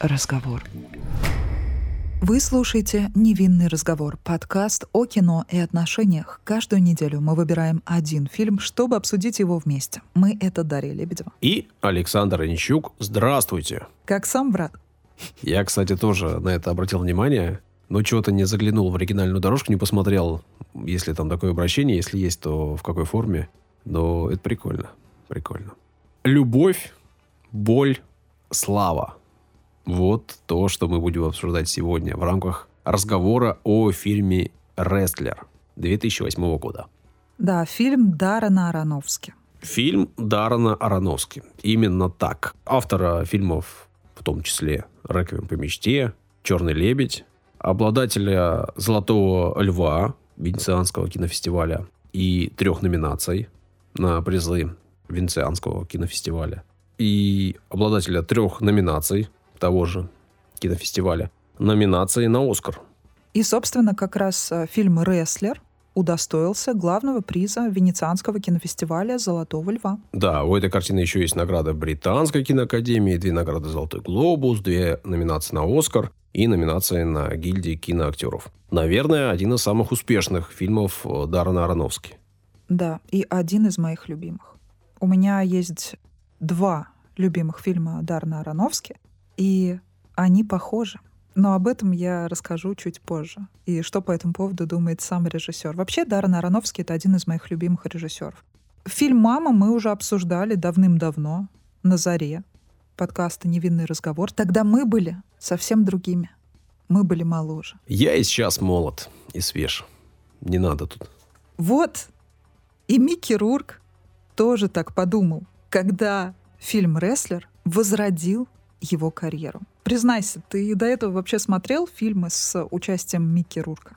разговор. Вы слушаете «Невинный разговор» — подкаст о кино и отношениях. Каждую неделю мы выбираем один фильм, чтобы обсудить его вместе. Мы — это Дарья Лебедева. И Александр Онищук. Здравствуйте. Как сам брат. Я, кстати, тоже на это обратил внимание, но чего-то не заглянул в оригинальную дорожку, не посмотрел, если там такое обращение, если есть, то в какой форме. Но это прикольно. Прикольно. Любовь, боль, слава. Вот то, что мы будем обсуждать сегодня в рамках разговора о фильме «Рестлер» 2008 года. Да, фильм Дарана Аронофски. Фильм Дарана Аронофски. Именно так. Автора фильмов, в том числе «Реквием по мечте», «Черный лебедь», обладателя «Золотого льва» Венецианского кинофестиваля и трех номинаций на призы Венецианского кинофестиваля. И обладателя трех номинаций того же кинофестиваля. Номинации на Оскар. И, собственно, как раз э, фильм «Рестлер» удостоился главного приза Венецианского кинофестиваля «Золотого льва». Да, у этой картины еще есть награда Британской киноакадемии, две награды «Золотой глобус», две номинации на «Оскар» и номинации на гильдии киноактеров. Наверное, один из самых успешных фильмов э, Даррена Аронофски. Да, и один из моих любимых. У меня есть два любимых фильма Дарна Аронофски, и они похожи. Но об этом я расскажу чуть позже. И что по этому поводу думает сам режиссер. Вообще, Даррен Аронофский — это один из моих любимых режиссеров. Фильм «Мама» мы уже обсуждали давным-давно, на заре подкаста «Невинный разговор». Тогда мы были совсем другими. Мы были моложе. Я и сейчас молод и свеж. Не надо тут. Вот. И Микки Рурк тоже так подумал, когда фильм «Рестлер» возродил его карьеру. Признайся, ты до этого вообще смотрел фильмы с участием Микки Рурка?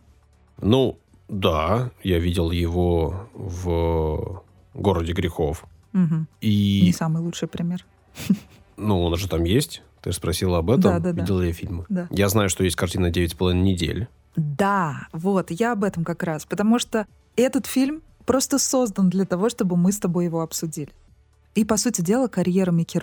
Ну, да, я видел его в «Городе грехов». Угу. И... Не самый лучший пример. Ну, он же там есть. Ты спросила об этом. Да, да, да. Видел ли я фильмы? Да. Я знаю, что есть картина «Девять с половиной недель». Да, вот, я об этом как раз. Потому что этот фильм просто создан для того, чтобы мы с тобой его обсудили. И, по сути дела, карьера Микки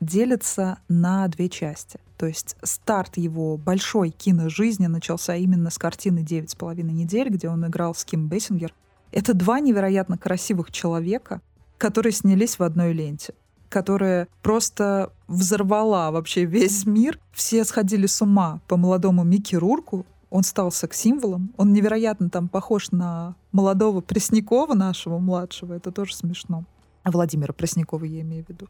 делится на две части. То есть старт его большой киножизни начался именно с картины «Девять с половиной недель», где он играл с Ким Бессингер. Это два невероятно красивых человека, которые снялись в одной ленте которая просто взорвала вообще весь мир. Все сходили с ума по молодому Микки Рурку. Он стал секс-символом. Он невероятно там похож на молодого Преснякова нашего, младшего. Это тоже смешно. Владимира Преснякова я имею в виду.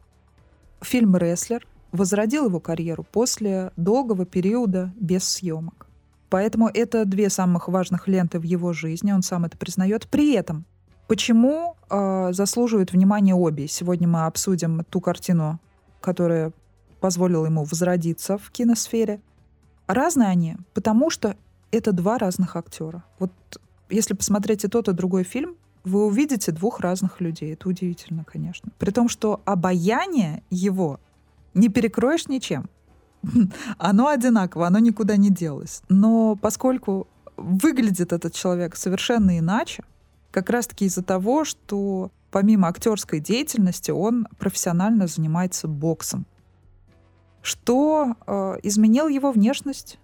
Фильм «Рестлер» возродил его карьеру после долгого периода без съемок. Поэтому это две самых важных ленты в его жизни, он сам это признает. При этом, почему э, заслуживают внимания обе? Сегодня мы обсудим ту картину, которая позволила ему возродиться в киносфере. Разные они, потому что это два разных актера. Вот если посмотреть и тот, и другой фильм, вы увидите двух разных людей. Это удивительно, конечно. При том, что обаяние его не перекроешь ничем. Оно одинаково, оно никуда не делось. Но поскольку выглядит этот человек совершенно иначе, как раз-таки из-за того, что помимо актерской деятельности он профессионально занимается боксом. Что э, изменил его внешность?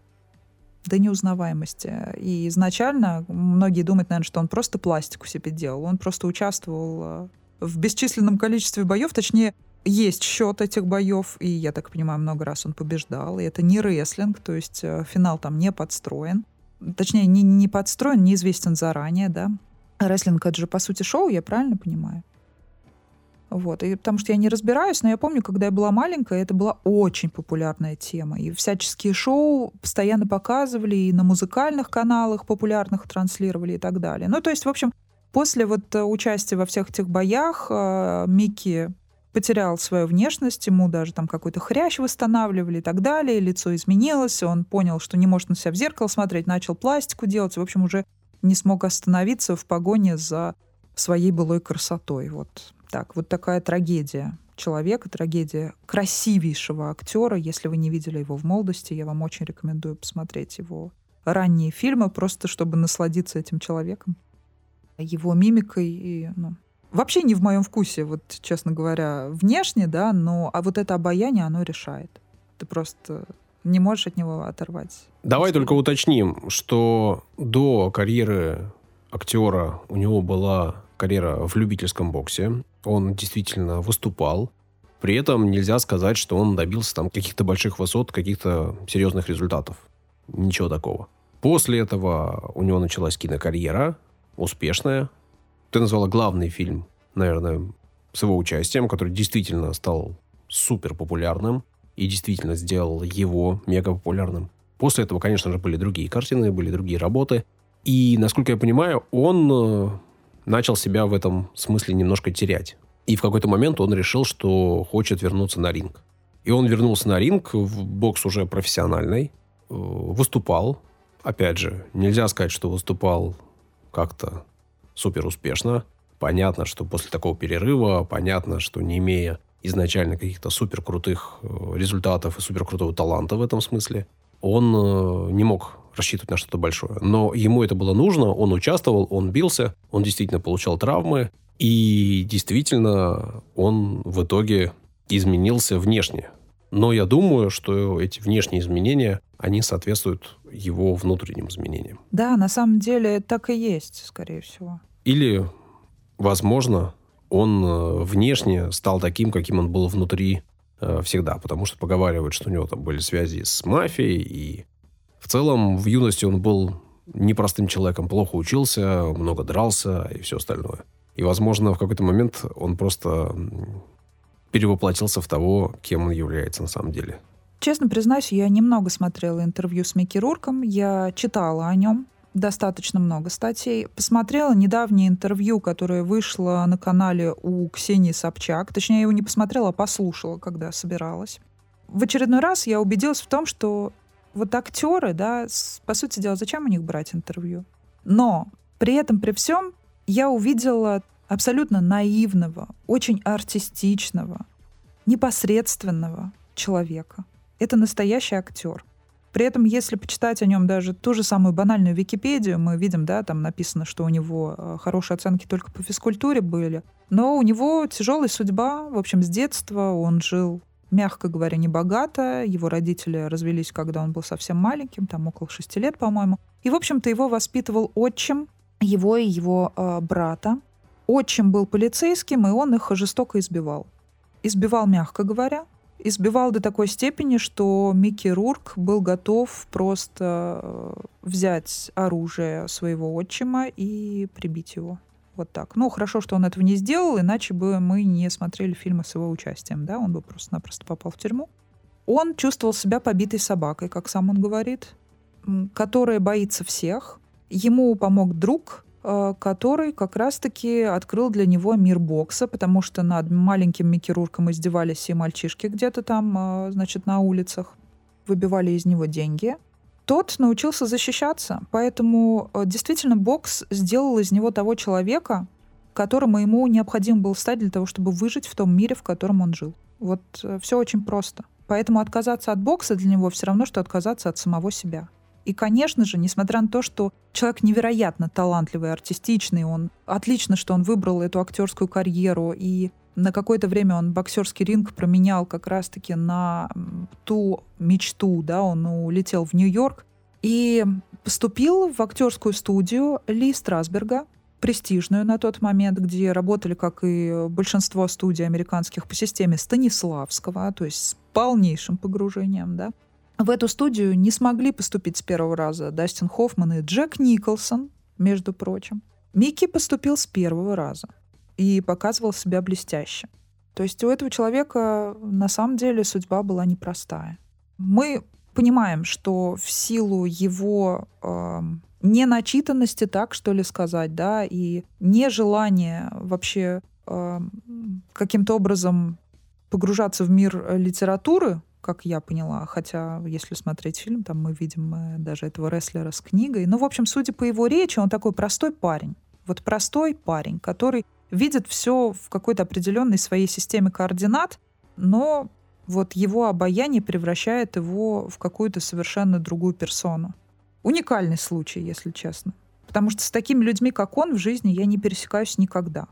До неузнаваемости. И изначально многие думают, наверное, что он просто пластику себе делал. Он просто участвовал э, в бесчисленном количестве боев, точнее, есть счет этих боев, и, я так понимаю, много раз он побеждал. И это не рестлинг, то есть э, финал там не подстроен. Точнее, не, не подстроен, неизвестен заранее, да. Рестлинг — это же, по сути, шоу, я правильно понимаю? Вот. И потому что я не разбираюсь, но я помню, когда я была маленькая, это была очень популярная тема. И всяческие шоу постоянно показывали, и на музыкальных каналах популярных транслировали и так далее. Ну, то есть, в общем, после вот э, участия во всех этих боях э, Микки потерял свою внешность, ему даже там какой-то хрящ восстанавливали и так далее, лицо изменилось, он понял, что не может на себя в зеркало смотреть, начал пластику делать, в общем, уже не смог остановиться в погоне за своей былой красотой. Вот так, вот такая трагедия человека, трагедия красивейшего актера. Если вы не видели его в молодости, я вам очень рекомендую посмотреть его ранние фильмы, просто чтобы насладиться этим человеком, его мимикой и, ну, вообще не в моем вкусе, вот, честно говоря, внешне, да, но а вот это обаяние, оно решает. Это просто не можешь от него оторвать. Давай только уточним, что до карьеры актера у него была карьера в любительском боксе. Он действительно выступал. При этом нельзя сказать, что он добился там каких-то больших высот, каких-то серьезных результатов. Ничего такого. После этого у него началась кинокарьера, успешная. Ты назвала главный фильм, наверное, с его участием, который действительно стал супер популярным и действительно сделал его мега популярным. После этого, конечно же, были другие картины, были другие работы. И, насколько я понимаю, он э, начал себя в этом смысле немножко терять. И в какой-то момент он решил, что хочет вернуться на ринг. И он вернулся на ринг, в бокс уже профессиональный, э, выступал. Опять же, нельзя сказать, что выступал как-то супер успешно. Понятно, что после такого перерыва, понятно, что не имея изначально каких-то супер крутых э, результатов и супер крутого таланта в этом смысле, он э, не мог рассчитывать на что-то большое. Но ему это было нужно, он участвовал, он бился, он действительно получал травмы, и действительно он в итоге изменился внешне. Но я думаю, что эти внешние изменения, они соответствуют его внутренним изменениям. Да, на самом деле так и есть, скорее всего. Или, возможно, он э, внешне стал таким, каким он был внутри э, всегда, потому что поговаривают, что у него там были связи с мафией, и в целом в юности он был непростым человеком, плохо учился, много дрался и все остальное. И, возможно, в какой-то момент он просто перевоплотился в того, кем он является на самом деле. Честно признаюсь, я немного смотрела интервью с Микки Рурком, я читала о нем, достаточно много статей. Посмотрела недавнее интервью, которое вышло на канале у Ксении Собчак. Точнее, я его не посмотрела, а послушала, когда собиралась. В очередной раз я убедилась в том, что вот актеры, да, по сути дела, зачем у них брать интервью? Но при этом, при всем, я увидела абсолютно наивного, очень артистичного, непосредственного человека. Это настоящий актер. При этом, если почитать о нем даже ту же самую банальную Википедию, мы видим, да, там написано, что у него э, хорошие оценки только по физкультуре были, но у него тяжелая судьба, в общем, с детства он жил мягко говоря, не богато. Его родители развелись, когда он был совсем маленьким, там около шести лет, по-моему. И, в общем-то, его воспитывал отчим, его и его э, брата. Отчим был полицейским, и он их жестоко избивал. Избивал, мягко говоря, избивал до такой степени, что Микки Рурк был готов просто э, взять оружие своего отчима и прибить его. Вот так. Ну, хорошо, что он этого не сделал, иначе бы мы не смотрели фильмы с его участием, да, он бы просто-напросто попал в тюрьму. Он чувствовал себя побитой собакой, как сам он говорит, которая боится всех. Ему помог друг, Э, который как раз-таки открыл для него мир бокса, потому что над маленьким Микки Рурком издевались и мальчишки где-то там, э, значит, на улицах, выбивали из него деньги. Тот научился защищаться, поэтому э, действительно бокс сделал из него того человека, которому ему необходимо было стать для того, чтобы выжить в том мире, в котором он жил. Вот все очень просто. Поэтому отказаться от бокса для него все равно, что отказаться от самого себя. И, конечно же, несмотря на то, что человек невероятно талантливый, артистичный, он отлично, что он выбрал эту актерскую карьеру, и на какое-то время он боксерский ринг променял как раз-таки на ту мечту, да, он улетел в Нью-Йорк и поступил в актерскую студию Ли Страсберга, престижную на тот момент, где работали, как и большинство студий американских по системе Станиславского, то есть с полнейшим погружением, да. В эту студию не смогли поступить с первого раза Дастин Хоффман и Джек Николсон, между прочим. Микки поступил с первого раза и показывал себя блестяще. То есть у этого человека на самом деле судьба была непростая. Мы понимаем, что в силу его э, неначитанности, так что ли сказать, да, и нежелания вообще э, каким-то образом погружаться в мир литературы, как я поняла. Хотя, если смотреть фильм, там мы видим э, даже этого рестлера с книгой. Ну, в общем, судя по его речи, он такой простой парень. Вот простой парень, который видит все в какой-то определенной своей системе координат, но вот его обаяние превращает его в какую-то совершенно другую персону. Уникальный случай, если честно. Потому что с такими людьми, как он, в жизни я не пересекаюсь никогда.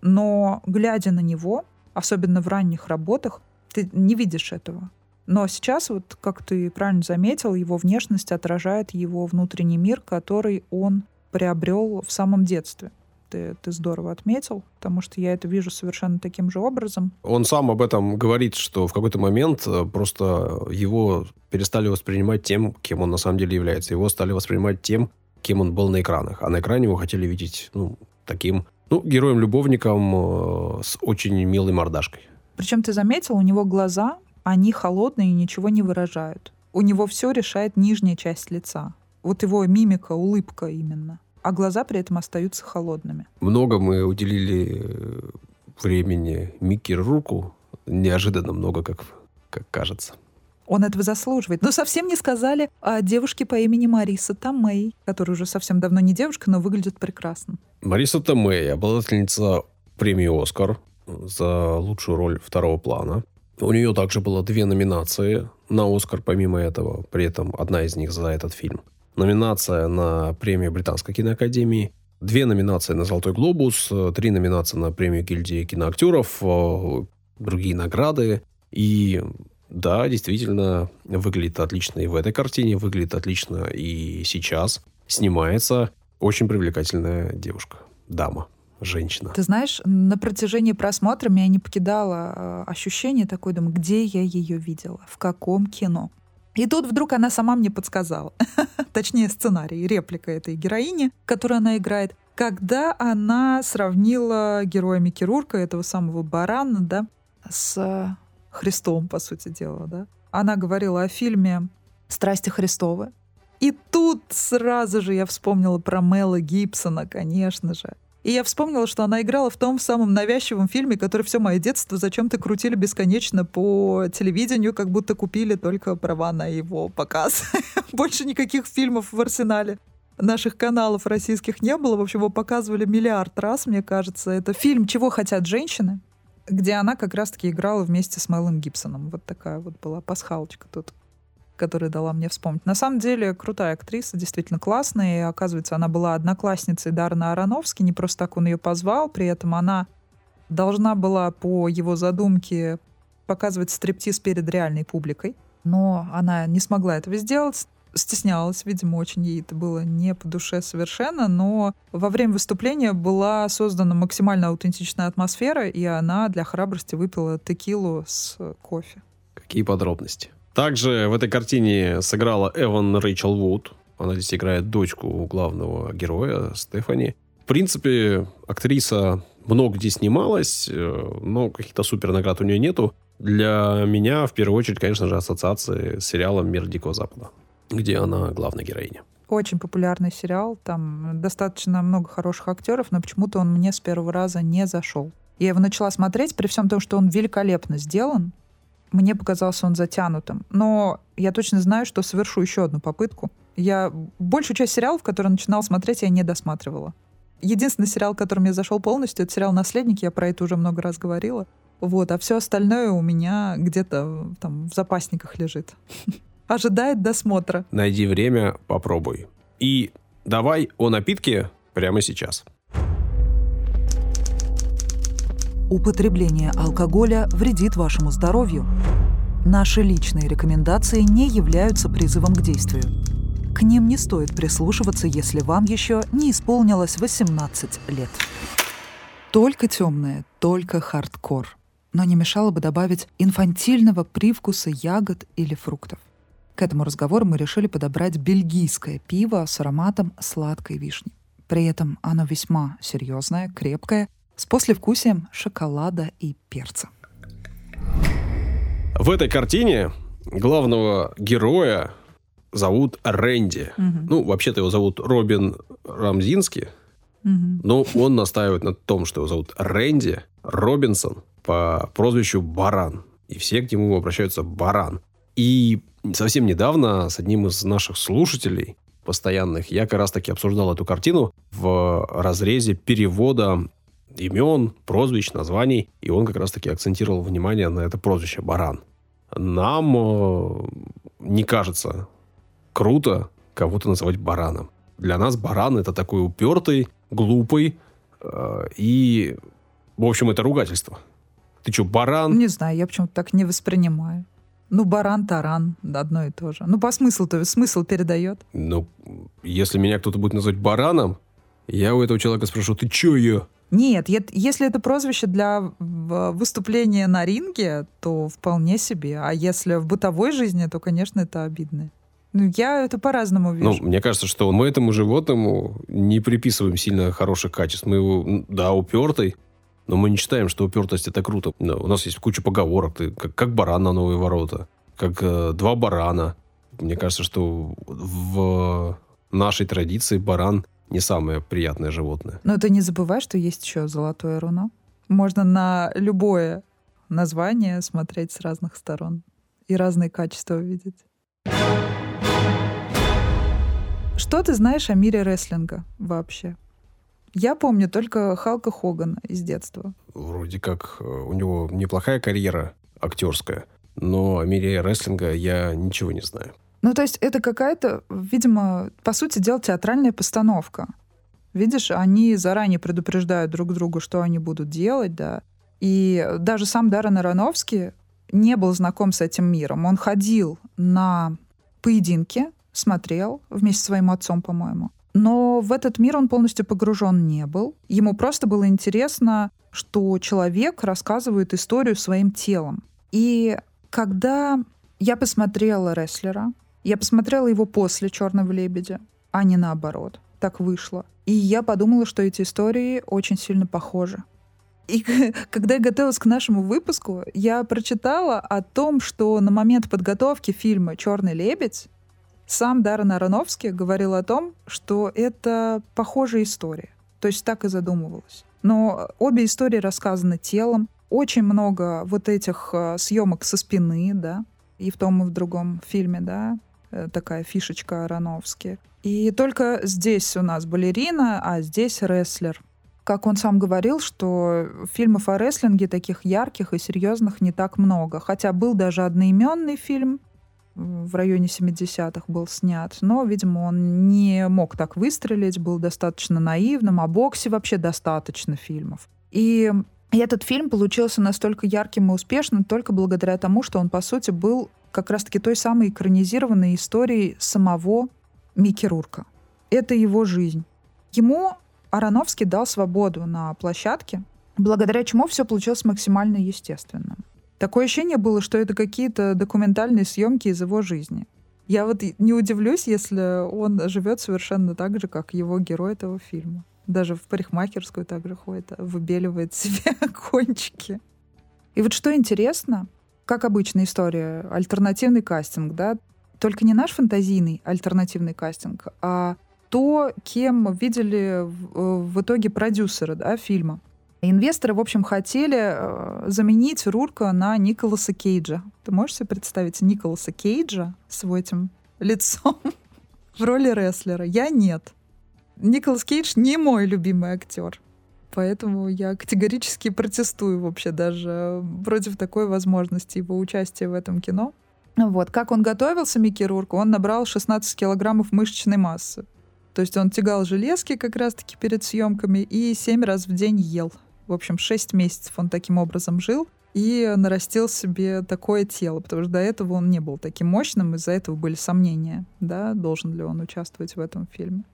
Но глядя на него, особенно в ранних работах, ты не видишь этого. Но сейчас, вот как ты правильно заметил, его внешность отражает его внутренний мир, который он приобрел в самом детстве. Ты, ты здорово отметил, потому что я это вижу совершенно таким же образом. Он сам об этом говорит, что в какой-то момент э, просто его перестали воспринимать тем, кем он на самом деле является. Его стали воспринимать тем, кем он был на экранах. А на экране его хотели видеть ну, таким ну, героем-любовником э, с очень милой мордашкой. Причем ты заметил, у него глаза они холодные и ничего не выражают. У него все решает нижняя часть лица. Вот его мимика, улыбка именно. А глаза при этом остаются холодными. Много мы уделили э, времени Микки Руку. Неожиданно много, как, как кажется. Он этого заслуживает. Но совсем не сказали о девушке по имени Мариса Томей, которая уже совсем давно не девушка, но выглядит прекрасно. Мариса Томей, обладательница премии «Оскар» за лучшую роль второго плана. У нее также было две номинации на «Оскар» помимо этого. При этом одна из них за этот фильм. Номинация на премию Британской киноакадемии. Две номинации на «Золотой глобус», три номинации на премию гильдии киноактеров, э, другие награды. И да, действительно, выглядит отлично и в этой картине, выглядит отлично и сейчас. Снимается очень привлекательная девушка, дама женщина. Ты знаешь, на протяжении просмотра меня не покидало э, ощущение такое, думаю, где я ее видела, в каком кино. И тут вдруг она сама мне подсказала, точнее сценарий, реплика этой героини, которую она играет, когда она сравнила героя Микки Рурка, этого самого барана, да, с Христом, по сути дела, да. Она говорила о фильме «Страсти Христовы». И тут сразу же я вспомнила про Мела Гибсона, конечно же. И я вспомнила, что она играла в том самом навязчивом фильме, который все мое детство зачем-то крутили бесконечно по телевидению, как будто купили только права на его показ. Больше никаких фильмов в арсенале наших каналов российских не было. В общем, его показывали миллиард раз, мне кажется. Это фильм «Чего хотят женщины», где она как раз-таки играла вместе с Мэлом Гибсоном. Вот такая вот была пасхалочка тут которая дала мне вспомнить. На самом деле, крутая актриса, действительно классная. И, оказывается, она была одноклассницей Дарна Аронофски. Не просто так он ее позвал. При этом она должна была по его задумке показывать стриптиз перед реальной публикой. Но она не смогла этого сделать стеснялась, видимо, очень ей это было не по душе совершенно, но во время выступления была создана максимально аутентичная атмосфера, и она для храбрости выпила текилу с кофе. Какие подробности? Также в этой картине сыграла Эван Рэйчел Вуд. Она здесь играет дочку главного героя, Стефани. В принципе, актриса много где снималась, э, но каких-то супер наград у нее нету. Для меня, в первую очередь, конечно же, ассоциации с сериалом «Мир Дикого Запада», где она главная героиня. Очень популярный сериал, там достаточно много хороших актеров, но почему-то он мне с первого раза не зашел. Я его начала смотреть, при всем том, что он великолепно сделан, мне показался он затянутым. Но я точно знаю, что совершу еще одну попытку. Я большую часть сериалов, которые начинал смотреть, я не досматривала. Единственный сериал, который мне зашел полностью, это сериал «Наследник». Я про это уже много раз говорила. Вот, а все остальное у меня где-то там в запасниках лежит. Ожидает досмотра. Найди время, попробуй. И давай о напитке прямо сейчас. Употребление алкоголя вредит вашему здоровью. Наши личные рекомендации не являются призывом к действию. К ним не стоит прислушиваться, если вам еще не исполнилось 18 лет. Только темное, только хардкор. Но не мешало бы добавить инфантильного привкуса ягод или фруктов. К этому разговору мы решили подобрать бельгийское пиво с ароматом сладкой вишни. При этом оно весьма серьезное, крепкое с послевкусием шоколада и перца. В этой картине главного героя зовут Рэнди. Угу. Ну, вообще-то его зовут Робин Рамзинский. Угу. Но он настаивает на том, что его зовут Рэнди Робинсон по прозвищу Баран. И все к нему обращаются Баран. И совсем недавно с одним из наших слушателей постоянных я как раз таки обсуждал эту картину в разрезе перевода имен, прозвищ, названий. И он как раз-таки акцентировал внимание на это прозвище «Баран». Нам э, не кажется круто кого-то называть бараном. Для нас баран это такой упертый, глупый э, и, в общем, это ругательство. Ты что, баран? Не знаю, я почему-то так не воспринимаю. Ну, баран-таран, одно и то же. Ну, по смыслу, то есть смысл передает. Ну, если меня кто-то будет называть бараном, я у этого человека спрошу, ты чё я? Нет, если это прозвище для выступления на ринге, то вполне себе. А если в бытовой жизни, то, конечно, это обидно. Ну, я это по-разному вижу. Ну, мне кажется, что мы этому животному не приписываем сильно хороших качеств. Мы его, да, упертый, но мы не считаем, что упертость это круто. Но у нас есть куча поговорок. Ты как, как баран на новые ворота, как э, два барана. Мне кажется, что в нашей традиции баран не самое приятное животное. Но ты не забывай, что есть еще золотое руно. Можно на любое название смотреть с разных сторон и разные качества видеть. Что ты знаешь о мире рестлинга вообще? Я помню только Халка Хогана из детства. Вроде как э, у него неплохая карьера актерская, но о мире рестлинга я ничего не знаю. Ну, то есть это какая-то, видимо, по сути дела, театральная постановка. Видишь, они заранее предупреждают друг друга, что они будут делать, да. И даже сам Даррен Аронофский не был знаком с этим миром. Он ходил на поединки, смотрел вместе с своим отцом, по-моему. Но в этот мир он полностью погружен не был. Ему просто было интересно, что человек рассказывает историю своим телом. И когда я посмотрела рестлера, я посмотрела его после Черного лебедя, а не наоборот. Так вышло. И я подумала, что эти истории очень сильно похожи. И когда я готовилась к нашему выпуску, я прочитала о том, что на момент подготовки фильма Черный лебедь сам Даррен Аронофский говорил о том, что это похожая история. То есть так и задумывалось. Но обе истории рассказаны телом. Очень много вот этих э, съемок со спины, да, и в том, и в другом фильме, да, такая фишечка Аронофски. И только здесь у нас балерина, а здесь рестлер. Как он сам говорил, что фильмов о рестлинге таких ярких и серьезных не так много. Хотя был даже одноименный фильм в районе 70-х был снят, но, видимо, он не мог так выстрелить, был достаточно наивным, о боксе вообще достаточно фильмов. И этот фильм получился настолько ярким и успешным только благодаря тому, что он, по сути, был как раз-таки той самой экранизированной историей самого Микки Рурка. Это его жизнь. Ему Ароновский дал свободу на площадке, благодаря чему все получилось максимально естественным. Такое ощущение было, что это какие-то документальные съемки из его жизни. Я вот не удивлюсь, если он живет совершенно так же, как его герой этого фильма. Даже в парикмахерскую также ходит, выбеливает себе кончики. И вот что интересно, как обычная история, альтернативный кастинг, да, только не наш фантазийный альтернативный кастинг, а то, кем видели в, в итоге продюсеры да, фильма. Инвесторы, в общем, хотели э, заменить Рурка на Николаса Кейджа. Ты можешь себе представить Николаса Кейджа с этим лицом в роли рестлера? Я нет. Николас Кейдж не мой любимый актер. Поэтому я категорически протестую вообще даже против такой возможности его участия в этом кино. Вот. Как он готовился, Микки Рурк, он набрал 16 килограммов мышечной массы. То есть он тягал железки как раз-таки перед съемками и 7 раз в день ел. В общем, 6 месяцев он таким образом жил и нарастил себе такое тело, потому что до этого он не был таким мощным, из-за этого были сомнения, да, должен ли он участвовать в этом фильме.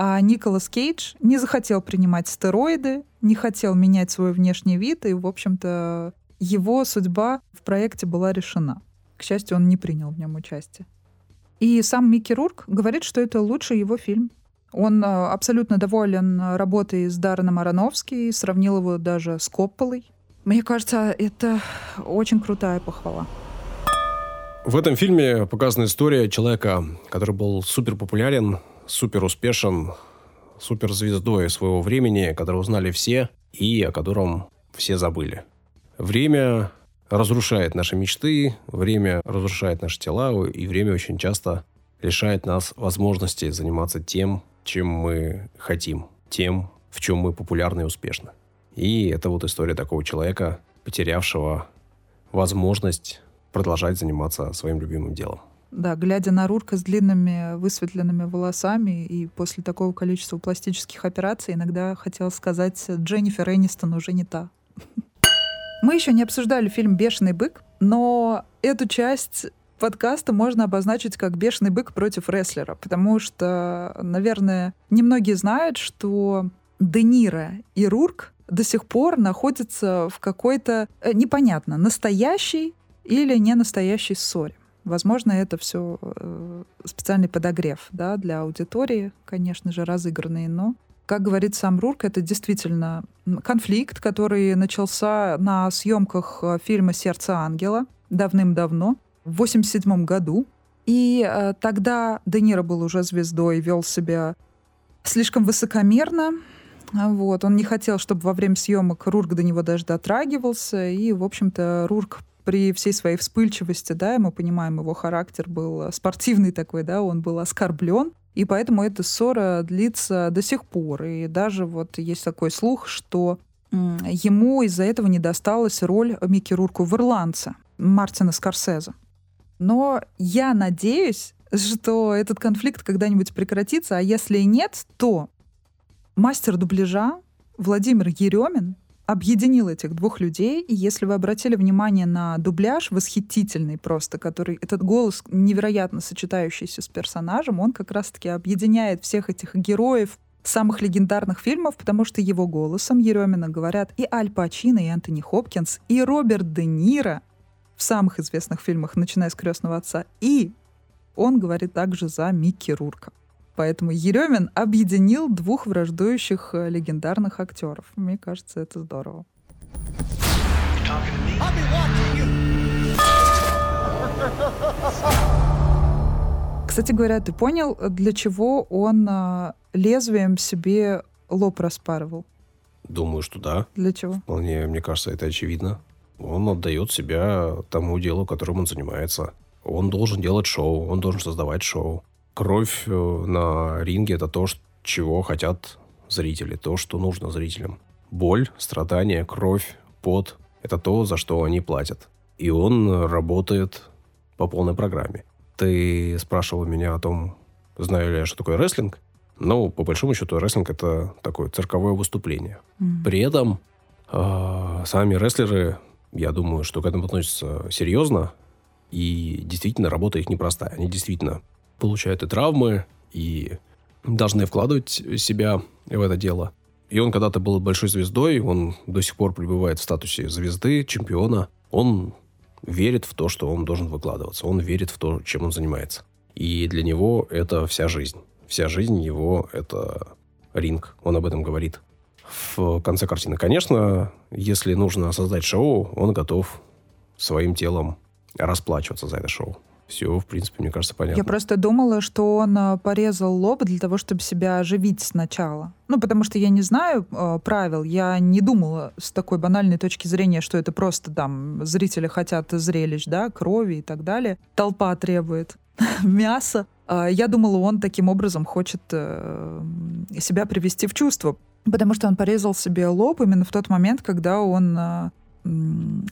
А Николас Кейдж не захотел принимать стероиды, не хотел менять свой внешний вид, и, в общем-то, его судьба в проекте была решена. К счастью, он не принял в нем участие. И сам Микки Рурк говорит, что это лучший его фильм. Он а, абсолютно доволен работой с Дарреном Ароновски, сравнил его даже с Копполой. Мне кажется, это очень крутая похвала. В этом фильме показана история человека, который был супер популярен, супер успешен, супер звездой своего времени, которого узнали все и о котором все забыли. Время разрушает наши мечты, время разрушает наши тела, и время очень часто лишает нас возможности заниматься тем, чем мы хотим, тем, в чем мы популярны и успешны. И это вот история такого человека, потерявшего возможность продолжать заниматься своим любимым делом. Да, глядя на Рурка с длинными высветленными волосами и после такого количества пластических операций, иногда хотела сказать, Дженнифер Энистон уже не та. Мы еще не обсуждали фильм «Бешеный бык», но эту часть подкаста можно обозначить как бешеный бык против рестлера, потому что, наверное, немногие знают, что Де Ниро и Рурк до сих пор находятся в какой-то, э, непонятно, настоящей или не настоящей ссоре. Возможно, это все э, специальный подогрев да, для аудитории, конечно же, разыгранный, но как говорит сам Рурк, это действительно конфликт, который начался на съемках э, фильма «Сердце ангела» давным-давно, в 1987 году. И э, тогда Де Ниро был уже звездой, вел себя слишком высокомерно. Вот. Он не хотел, чтобы во время съемок Рурк до него даже дотрагивался. И, в общем-то, Рурк при всей своей вспыльчивости, да, мы понимаем, его характер был спортивный такой, да, он был оскорблен, и поэтому эта ссора длится до сих пор. И даже вот есть такой слух, что ему из-за этого не досталась роль Микки Рурку в «Ирландце» Мартина Скорсезе. Но я надеюсь, что этот конфликт когда-нибудь прекратится, а если нет, то мастер дубляжа Владимир Еремин объединил этих двух людей. И если вы обратили внимание на дубляж, восхитительный просто, который этот голос невероятно сочетающийся с персонажем, он как раз-таки объединяет всех этих героев самых легендарных фильмов, потому что его голосом Еремина говорят и Аль Пачино, и Антони Хопкинс, и Роберт Де Ниро в самых известных фильмах, начиная с «Крестного отца», и он говорит также за Микки Рурка. Поэтому Еремин объединил двух враждующих э, легендарных актеров. Мне кажется, это здорово. Кстати говоря, ты понял, для чего он а, лезвием себе лоб распарывал? Думаю, что да. Для чего? Вполне, мне кажется, это очевидно. Он отдает себя тому делу, которым он занимается. Он должен делать шоу, он должен создавать шоу кровь э, на ринге это то, чего хотят зрители, то, что нужно зрителям. Боль, страдания, кровь, пот – это то, за что они платят. И он работает по полной программе. Ты спрашивал меня о том, знаю ли я, что такое рестлинг. Ну, по большому счету, рестлинг – это такое цирковое выступление. Mm. При этом э, сами рестлеры, я думаю, что к этому относятся серьезно, и действительно работа их непростая. Они действительно получают и травмы, и должны вкладывать себя в это дело. И он когда-то был большой звездой, он до сих пор пребывает в статусе звезды, чемпиона. Он верит в то, что он должен выкладываться. Он верит в то, чем он занимается. И для него это вся жизнь. Вся жизнь его — это ринг. Он об этом говорит. В конце картины, конечно, если нужно создать шоу, он готов своим телом расплачиваться за это шоу все, в принципе, мне кажется, понятно. Я просто думала, что он а, порезал лоб для того, чтобы себя оживить сначала. Ну, потому что я не знаю э, правил, я не думала с такой банальной точки зрения, что это просто там зрители хотят зрелищ, да, крови и так далее. Толпа требует мяса. Э, я думала, он таким образом хочет э, себя привести в чувство, потому что он порезал себе лоб именно в тот момент, когда он э,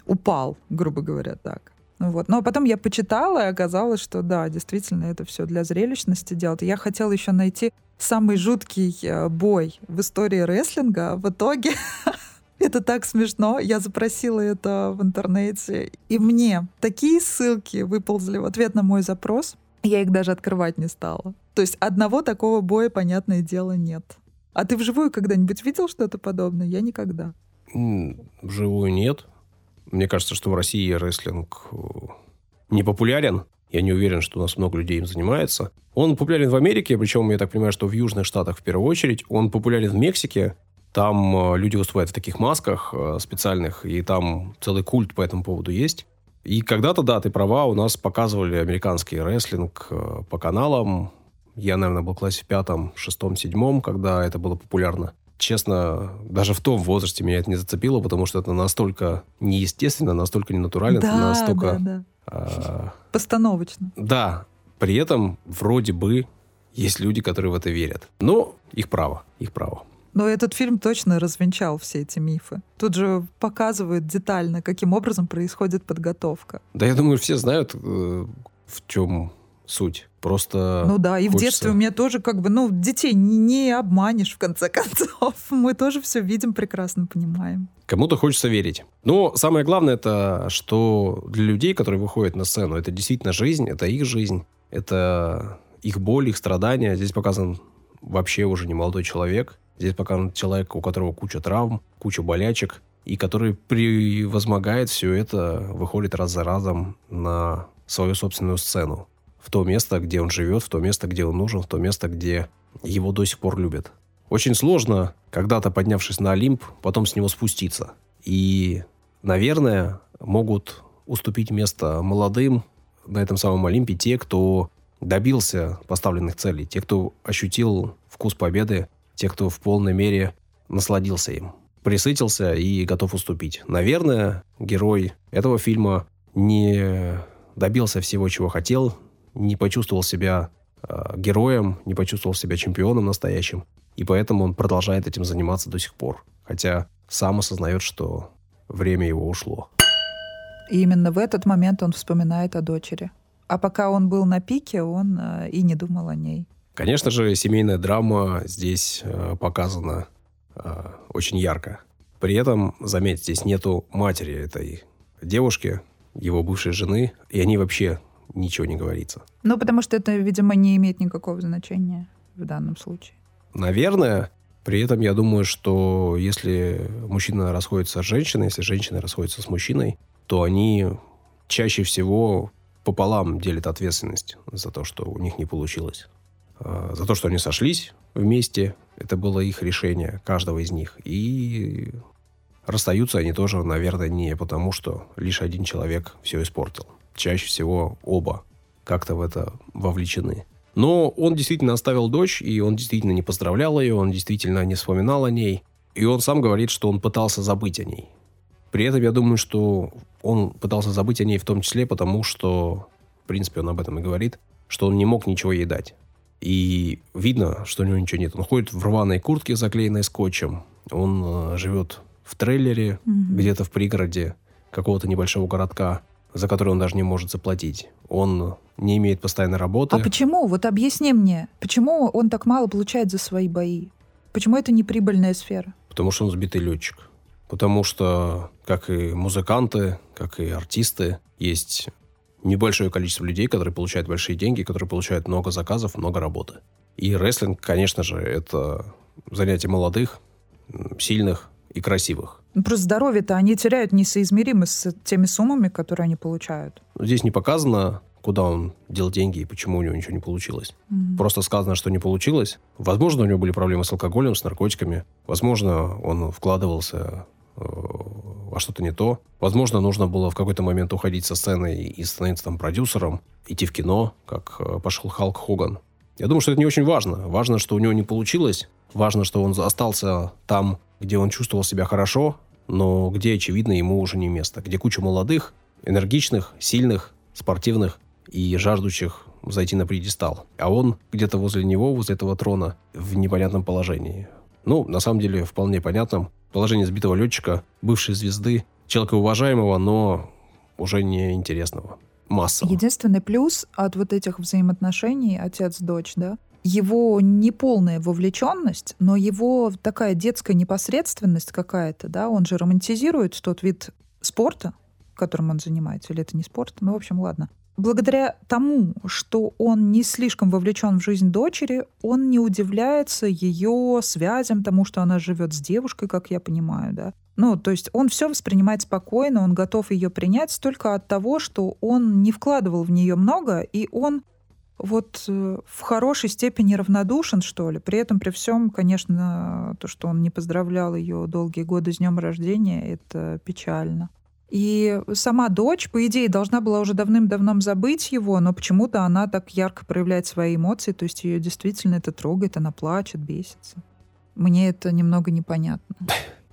упал, грубо говоря, так. Вот. Но потом я почитала, и оказалось, что да, действительно, это все для зрелищности делают. Я хотела еще найти самый жуткий э, бой в истории рестлинга. А в итоге это так смешно. Я запросила это в интернете, и мне такие ссылки выползли в ответ на мой запрос. Я их даже открывать не стала. То есть одного такого боя, понятное дело, нет. А ты вживую когда-нибудь видел что-то подобное? Я никогда. Вживую нет. Мне кажется, что в России рестлинг э, не популярен. Я не уверен, что у нас много людей им занимается. Он популярен в Америке, причем я так понимаю, что в Южных Штатах в первую очередь. Он популярен в Мексике. Там э, люди выступают в таких масках э, специальных, и там целый культ по этому поводу есть. И когда-то, да, ты права, у нас показывали американский рестлинг по каналам. Я, наверное, был в классе пятом, шестом, седьмом, когда это было популярно честно, даже в том возрасте меня это не зацепило, потому что это настолько неестественно, настолько ненатурально, да, настолько... Да, да. А... Постановочно. Да. При этом вроде бы есть люди, которые в это верят. Но их право, их право. Но этот фильм точно развенчал все эти мифы. Тут же показывают детально, каким образом происходит подготовка. Да, я думаю, все знают, э, в чем суть. Просто Ну да, и в хочется- детстве у меня тоже как бы, ну, детей не, не обманешь, в конце концов. Мы тоже все видим, прекрасно понимаем. Кому-то хочется верить. Но самое главное это, что для людей, которые выходят на сцену, это действительно жизнь, это их жизнь, это их боль, их страдания. Здесь показан вообще уже не молодой человек. Здесь показан человек, у которого куча травм, куча болячек, и который превозмогает все это, выходит раз за разом на свою собственную сцену. В то место, где он живет, в то место, где он нужен, в то место, где его до сих пор любят. Очень сложно, когда-то поднявшись на Олимп, потом с него спуститься. И, наверное, могут уступить место молодым на этом самом Олимпе те, кто добился поставленных целей, те, кто ощутил вкус победы, те, кто в полной мере насладился им, присытился и готов уступить. Наверное, герой этого фильма не добился всего, чего хотел, не почувствовал себя э, героем, не почувствовал себя чемпионом настоящим, и поэтому он продолжает этим заниматься до сих пор. Хотя сам осознает, что время его ушло. И именно в этот момент он вспоминает о дочери. А пока он был на пике, он э, и не думал о ней. Конечно же, семейная драма здесь э, показана э, очень ярко. При этом, заметьте, здесь нету матери этой девушки, его бывшей жены, и они вообще ничего не говорится. Ну, потому что это, видимо, не имеет никакого значения в данном случае. Наверное, при этом я думаю, что если мужчина расходится с женщиной, если женщина расходится с мужчиной, то они чаще всего пополам делят ответственность за то, что у них не получилось. А, За то, что они сошлись вместе, это было их решение, каждого из них. И расстаются они тоже, наверное, не потому, что лишь один человек все испортил. Чаще всего оба как-то в это вовлечены. Но он действительно оставил дочь, и он действительно не поздравлял ее, он действительно не вспоминал о ней. И он сам говорит, что он пытался забыть о ней. При этом я думаю, что он пытался забыть о ней в том числе потому, что, в принципе, он об этом и говорит, что он не мог ничего ей дать. И видно, что у него ничего нет. Он ходит в рваной куртке, заклеенной скотчем. Он э, живет в трейлере, Мгм. где-то в пригороде какого-то небольшого городка, за который он даже не может заплатить. Он не имеет постоянной работы. А почему? Вот объясни мне, почему он так мало получает за свои бои? Почему это не прибыльная сфера? Потому что он сбитый летчик. Потому что, как и музыканты, как и артисты, есть небольшое количество людей, которые получают большие деньги, которые получают много заказов, много работы. И рестлинг, конечно же, это занятие молодых, сильных и красивых. Ну, Просто здоровье-то они теряют несоизмеримо с теми суммами, которые они получают. Здесь не показано, куда он дел деньги и почему у него ничего не получилось. Мгм. Просто сказано, что не получилось. Возможно, у него были проблемы с алкоголем, с наркотиками. Возможно, он вкладывался э, во что-то не то. Возможно, нужно было в какой-то момент уходить со сцены и становиться там продюсером, идти в кино, как э, пошел Халк Хоган. Я думаю, что это не очень важно. Важно, что у него не получилось. Важно, что он остался там, где он чувствовал себя хорошо, но где, очевидно, ему уже не место. Где куча молодых, энергичных, сильных, спортивных и жаждущих зайти на пьедестал. А он где-то возле него, возле этого трона, в непонятном положении. Ну, на самом деле, вполне понятном. Положение сбитого летчика, бывшей звезды, человека уважаемого, но уже не интересного. Массово. Единственный плюс от вот этих взаимоотношений отец-дочь, да, его неполная вовлеченность, но его такая детская непосредственность какая-то, да, он же романтизирует тот вид спорта, которым он занимается, или это не спорт, ну, в общем, ладно. Благодаря тому, что он не слишком вовлечен в жизнь дочери, он не удивляется ее связям, тому, что она живет с девушкой, как я понимаю, да. Ну, то есть он все воспринимает спокойно, он готов ее принять только от того, что он не вкладывал в нее много, и он вот э, в хорошей степени равнодушен, что ли. При этом, при всем, конечно, то, что он не поздравлял ее долгие годы с днем рождения, это печально. И сама дочь, по идее, должна была уже давным-давно забыть его, но почему-то она так ярко проявляет свои эмоции, то есть ее действительно это трогает, она плачет, бесится. Мне это немного непонятно.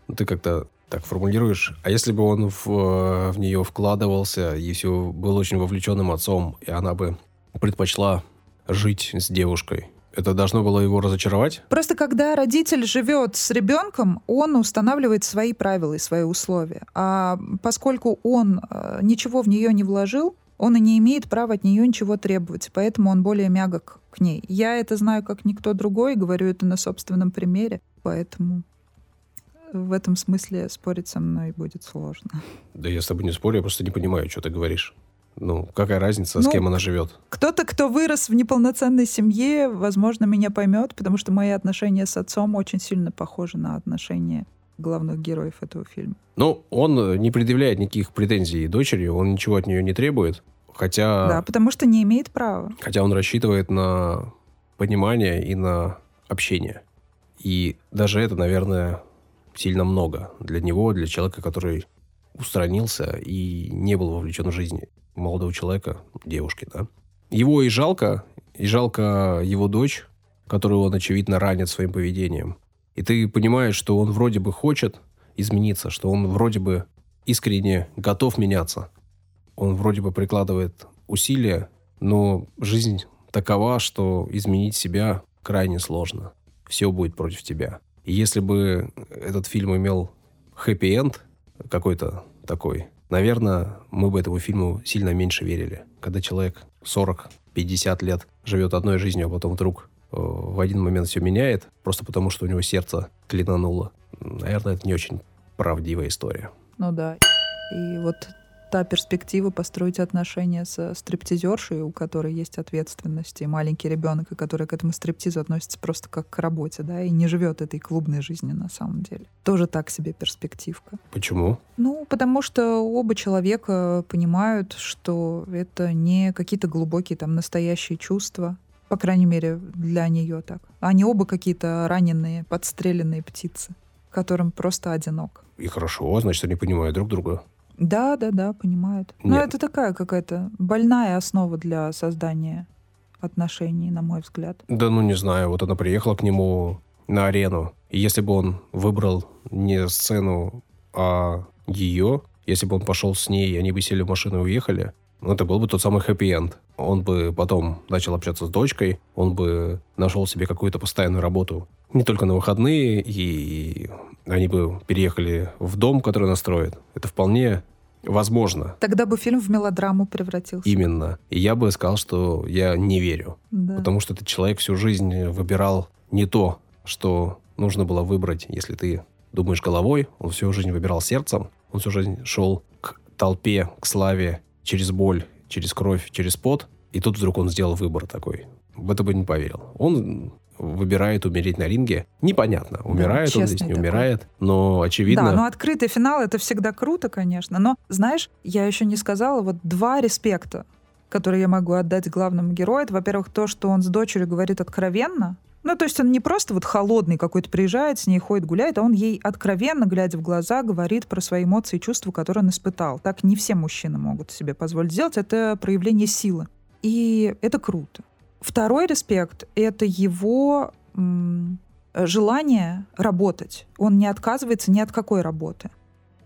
Ну, Ты как-то так формулируешь. А если бы он в, э, в нее вкладывался и все был очень вовлеченным отцом, и она бы предпочла жить с девушкой, это должно было его разочаровать? Просто когда родитель живет с ребенком, он устанавливает свои правила и свои условия. А поскольку он э, ничего в нее не вложил, Он и не имеет права от нее ничего требовать, поэтому он более мягок к ней. Я это знаю как никто другой, говорю это на собственном примере, поэтому в этом смысле спорить со мной будет сложно. Да я с тобой не спорю, я просто не понимаю, что ты говоришь. Ну, какая разница, ну, с кем она живет? Кто-то, кто вырос в неполноценной семье, возможно, меня поймет, потому что мои отношения с отцом очень сильно похожи на отношения главных героев этого фильма. Ну, он не предъявляет никаких претензий дочери, он ничего от нее не требует, хотя... Да, потому что не имеет права. Хотя он рассчитывает на понимание и на общение. И даже это, наверное, сильно много для него, для человека, который устранился и не был вовлечен в жизнь молодого человека, девушки, да. Его и жалко, и жалко его дочь, которую он, очевидно, ранит своим поведением. И ты понимаешь, что он вроде бы хочет измениться, что он вроде бы искренне готов меняться. Он вроде бы прикладывает усилия, но жизнь такова, что изменить себя крайне сложно. Все будет против тебя. И если бы этот фильм имел хэппи-энд какой-то такой, наверное, мы бы этому фильму сильно меньше верили. Когда человек 40-50 лет живет одной жизнью, а потом вдруг э, в один момент все меняет, просто потому что у него сердце клинануло. Наверное, это не очень правдивая история. Ну да. И вот та перспектива построить отношения со стриптизершей, у которой есть ответственность, и маленький ребенок, и который к этому стриптизу относится просто как к работе, да, и не живет этой клубной жизнью на самом деле. Тоже так себе перспективка. Почему? Ну, потому что оба человека понимают, что это не какие-то глубокие там настоящие чувства, по крайней мере, для нее так. Они оба какие-то раненые, подстреленные птицы, которым просто одинок. И хорошо, значит, они понимают друг друга. Да, да, да, понимают. Но это такая какая-то больная основа для создания отношений, на мой взгляд. Да, ну не знаю. Вот она приехала к нему на арену. И если бы он выбрал не сцену, а ее, если бы он пошел с ней, они бы сели в машину и уехали, ну, это был бы тот самый хэппи-энд. Он бы потом начал общаться с дочкой, он бы нашел себе какую-то постоянную работу не только на выходные, и они бы переехали в дом, который настроят. Это вполне возможно. Тогда бы фильм в мелодраму превратился. Именно. И я бы сказал, что я не верю. Да. Потому что этот человек всю жизнь выбирал не то, что нужно было выбрать, если ты думаешь головой. Он всю жизнь выбирал сердцем. Он всю жизнь шел к толпе, к славе через боль, через кровь, через пот. И тут вдруг он сделал выбор такой. В это бы не поверил. Он выбирает умереть на ринге. Непонятно, умирает да, он здесь, не такой. умирает, но очевидно... Да, но открытый финал — это всегда круто, конечно. Но, знаешь, я еще не сказала, вот два респекта, которые я могу отдать главному герою. Это, во-первых, то, что он с дочерью говорит откровенно, ну, то есть он не просто вот холодный какой-то приезжает, с ней ходит, гуляет, а он ей откровенно, глядя в глаза, говорит про свои эмоции и чувства, которые он испытал. Так не все мужчины могут себе позволить сделать. Это проявление силы. И это круто. Второй респект — это его желание работать. Он не отказывается ни от какой работы.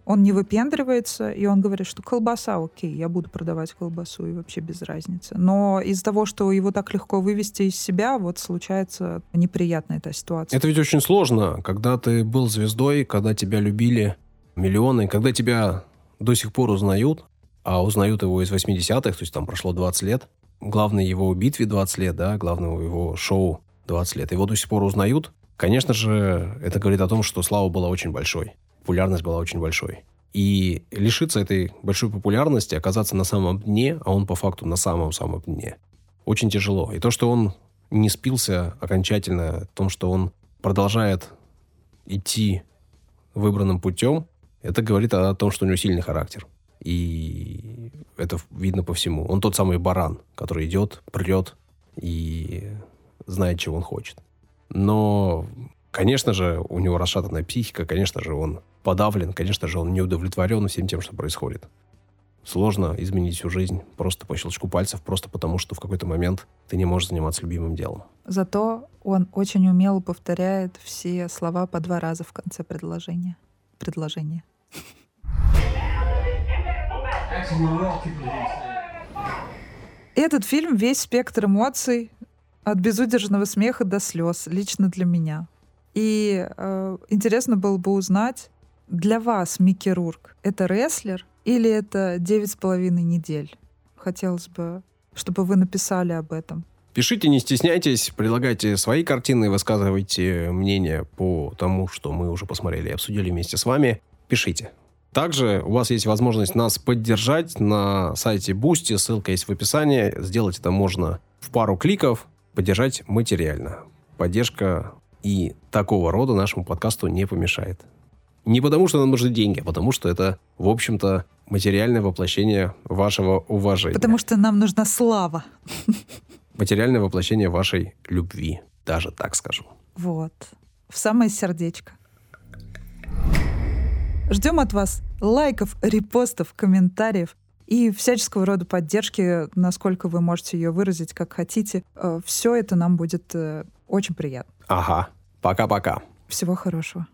Он не выпендривается, и он говорит, что колбаса, окей, я буду продавать колбасу, и вообще без разницы. Но из-за того, что его так легко вывести из себя, вот случается неприятная эта ситуация. Это ведь очень сложно, когда ты был звездой, когда тебя любили миллионы, когда тебя до сих пор узнают, а узнают его из 80-х, то есть там прошло 20 лет, главной его битве 20 лет, да, главного его шоу 20 лет, его до сих пор узнают, конечно же, это говорит о том, что слава была очень большой, популярность была очень большой. И лишиться этой большой популярности, оказаться на самом дне, а он по факту на самом-самом дне, очень тяжело. И то, что он не спился окончательно, о том, что он продолжает идти выбранным путем, это говорит о том, что у него сильный характер. И это видно по всему. Он тот самый баран, который идет, прет и знает, чего он хочет. Но, конечно же, у него расшатанная психика, конечно же, он подавлен, конечно же, он не удовлетворен всем тем, что происходит. Сложно изменить всю жизнь просто по щелчку пальцев, просто потому что в какой-то момент ты не можешь заниматься любимым делом. Зато он очень умело повторяет все слова по два раза в конце предложения. Предложение. Этот фильм весь спектр эмоций, от безудержного смеха до слез, лично для меня. И э, интересно было бы узнать, для вас Микки Рурк — это рестлер или это девять с половиной недель? хотелось бы, чтобы вы написали об этом. Пишите, не стесняйтесь, предлагайте свои картины, высказывайте мнение по тому, что мы уже посмотрели и обсудили вместе с вами. Пишите. Также у вас есть возможность нас поддержать на сайте Boosty, ссылка есть в описании. Сделать это можно в пару кликов, поддержать материально. Поддержка и такого рода нашему подкасту не помешает. Не потому, что нам нужны деньги, а потому, что это, в общем-то, материальное воплощение вашего уважения. Потому что нам нужна слава материальное воплощение вашей любви, даже так скажу. Вот. В самое сердечко. Ждем от вас лайков, репостов, комментариев и всяческого рода поддержки, насколько вы можете ее выразить, как хотите. Э, Все это нам будет э, очень приятно. Ага. Пока-пока. Всего хорошего.